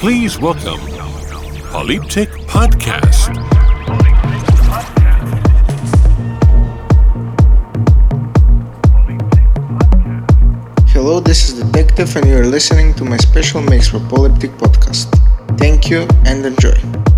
Please welcome Polyptych Podcast. Hello, this is Detektiv, and you are listening to my special mix for Polyptych Podcast. Thank you and enjoy.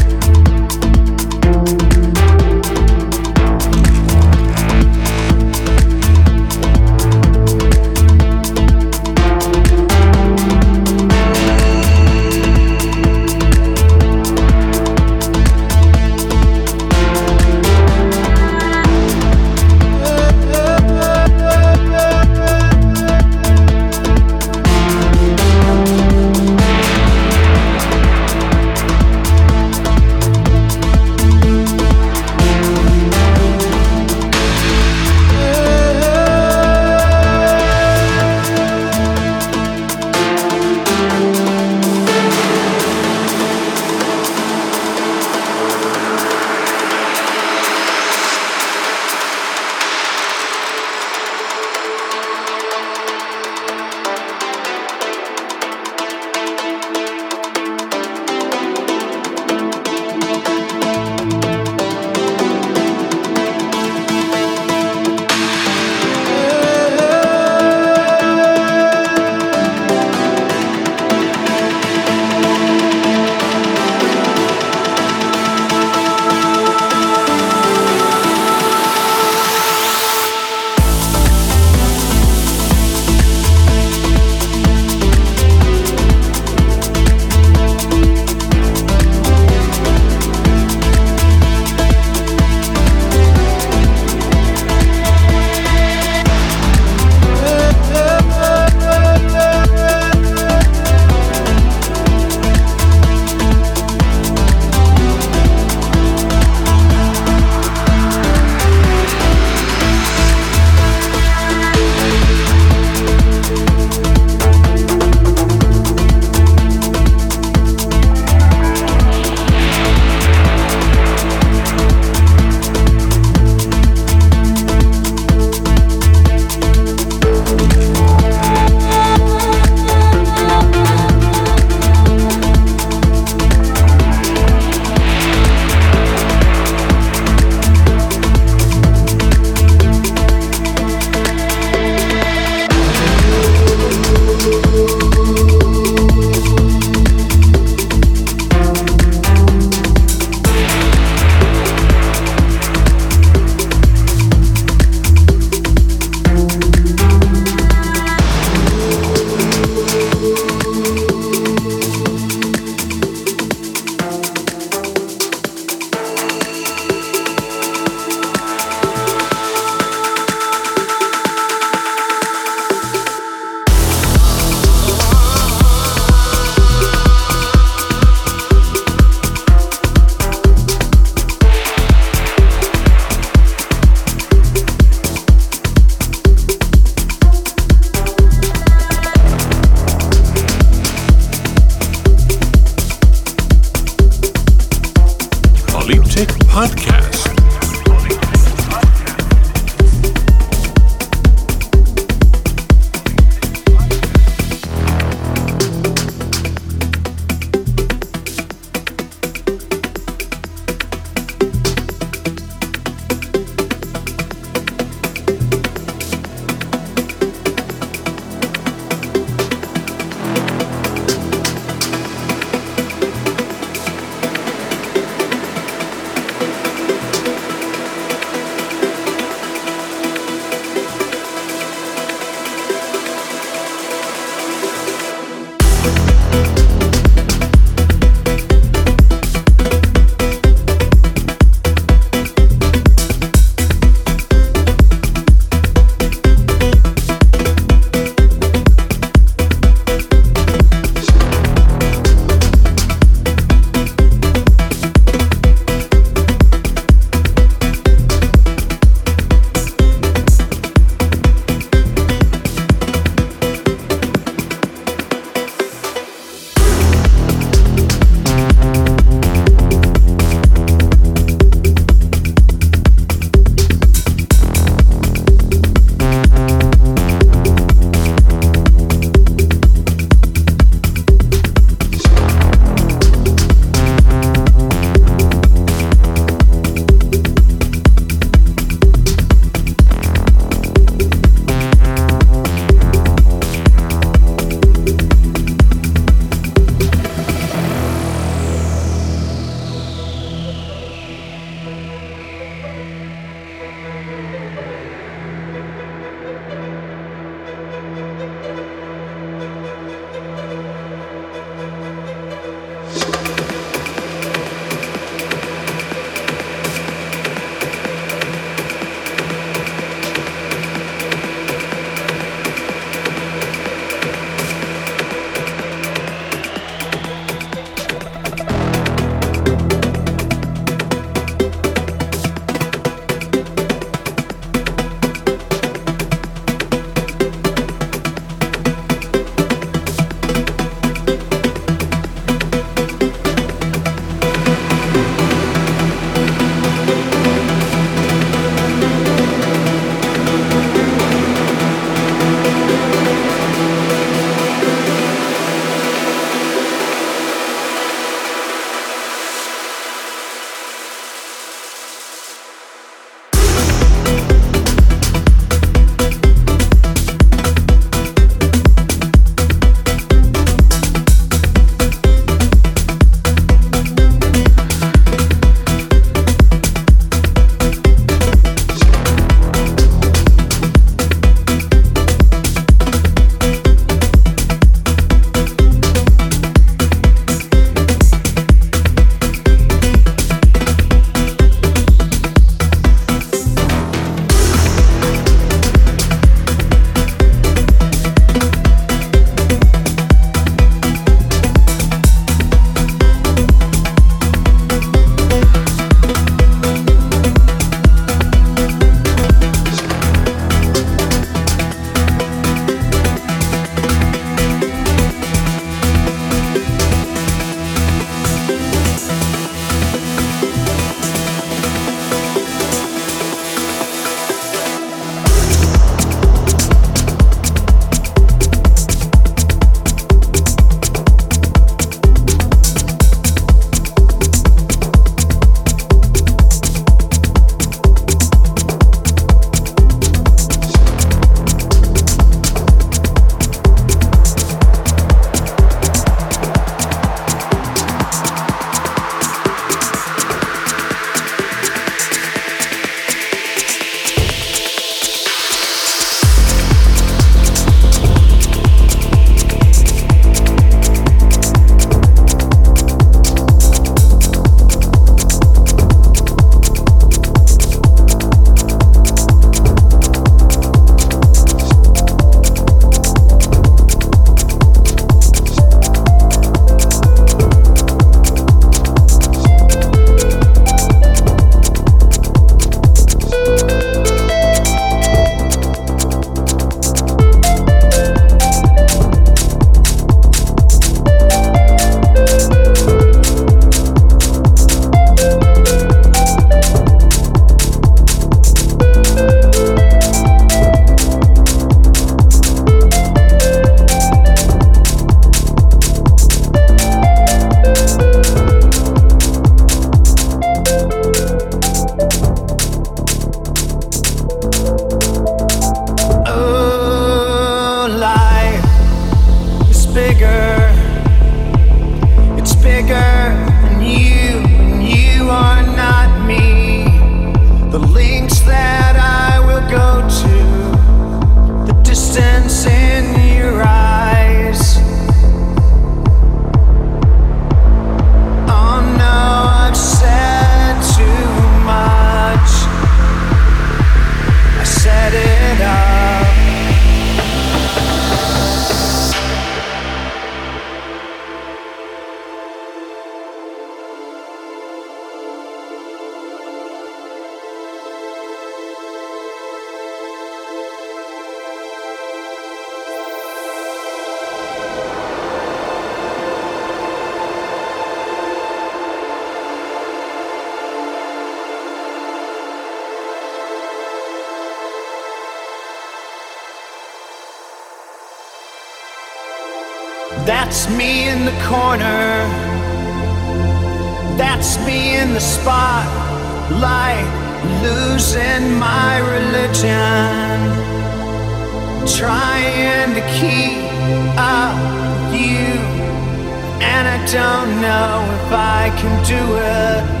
Don't know if I can do it.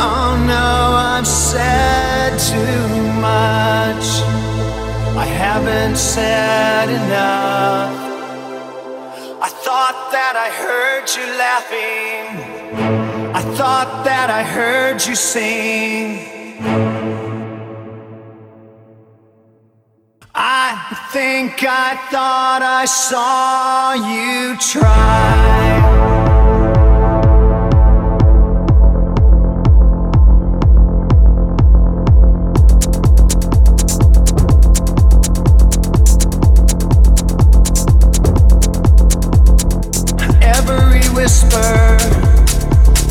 Oh no, I've said too much. I haven't said enough. I thought that I heard you laughing. I thought that I heard you sing. I think I thought I saw you try. Every whisper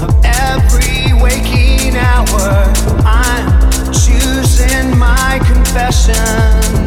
of every waking hour, I'm choosing my confessions,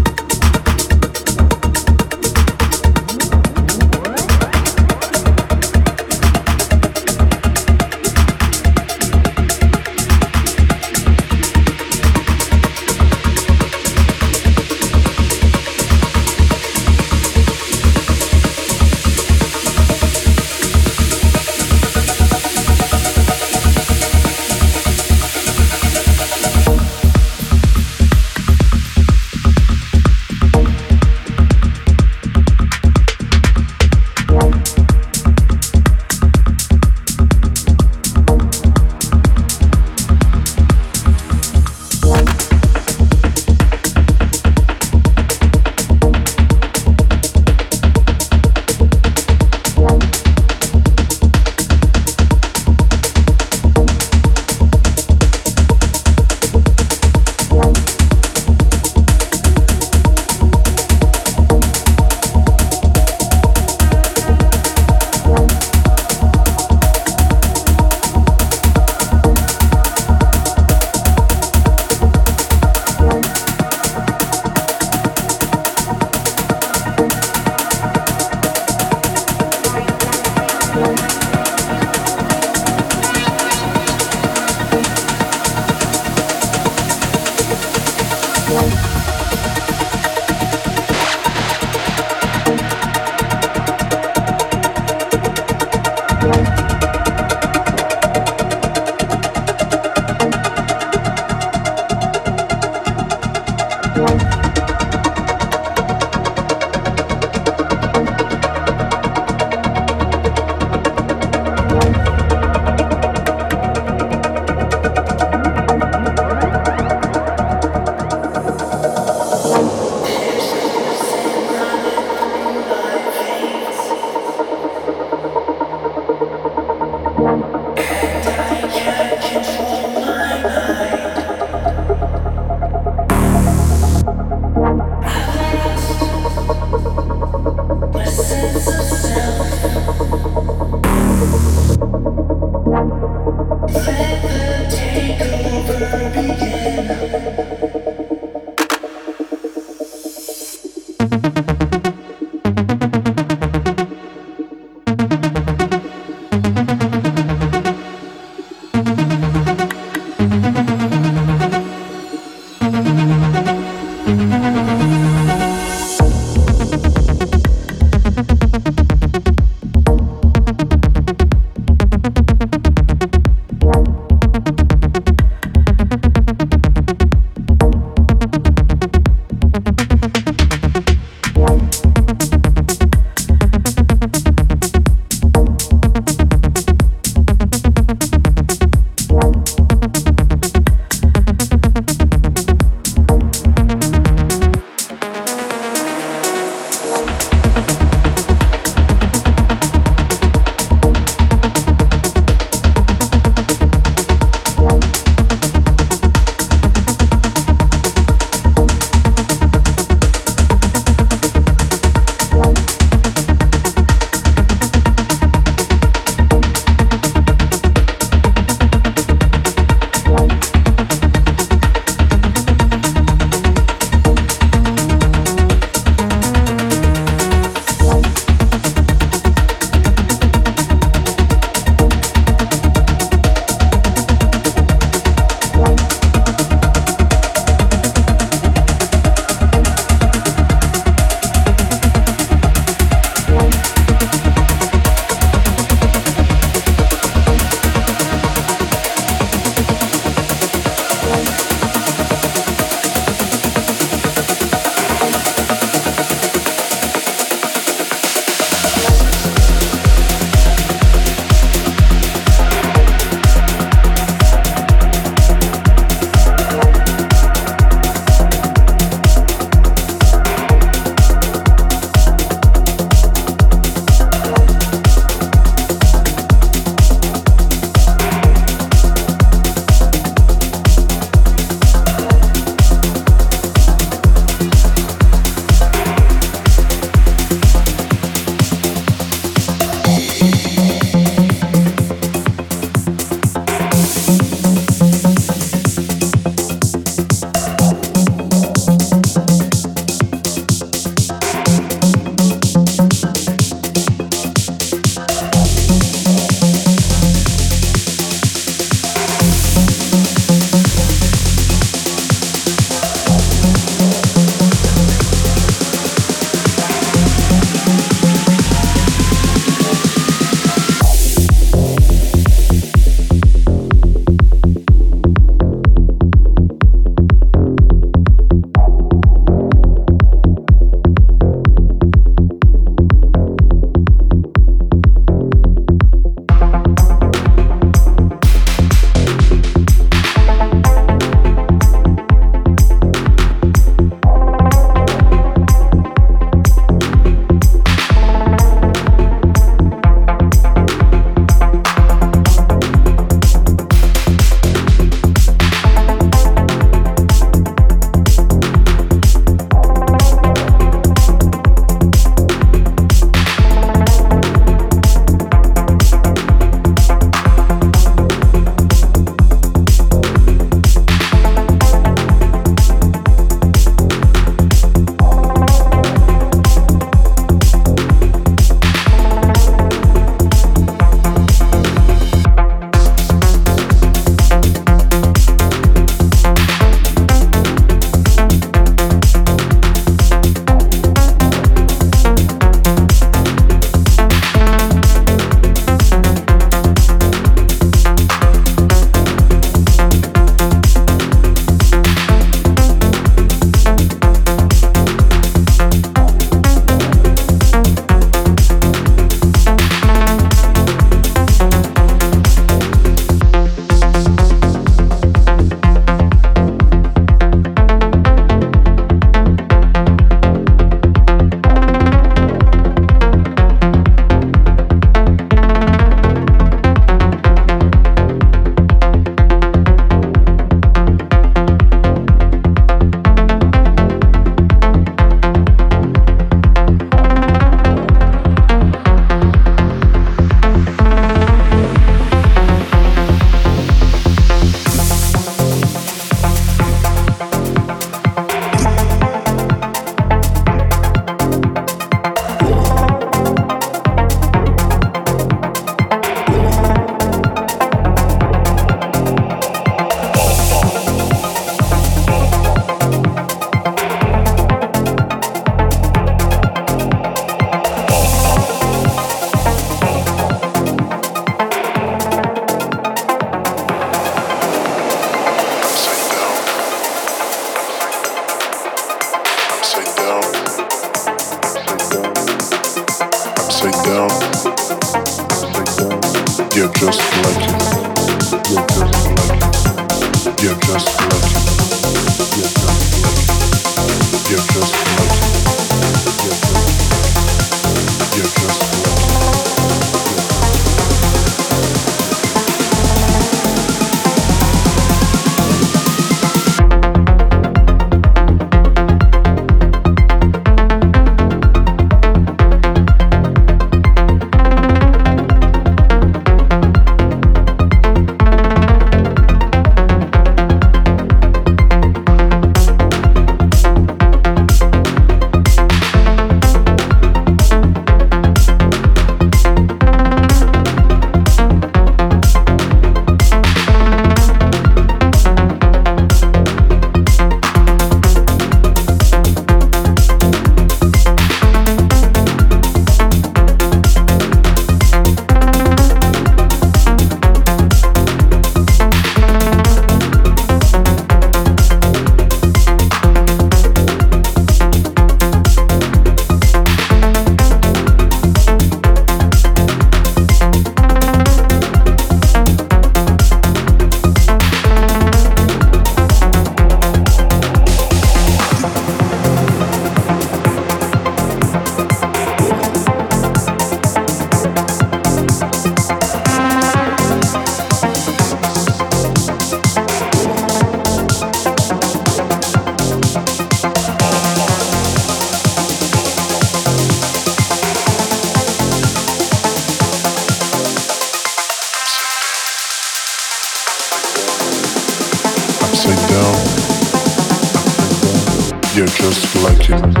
just like you.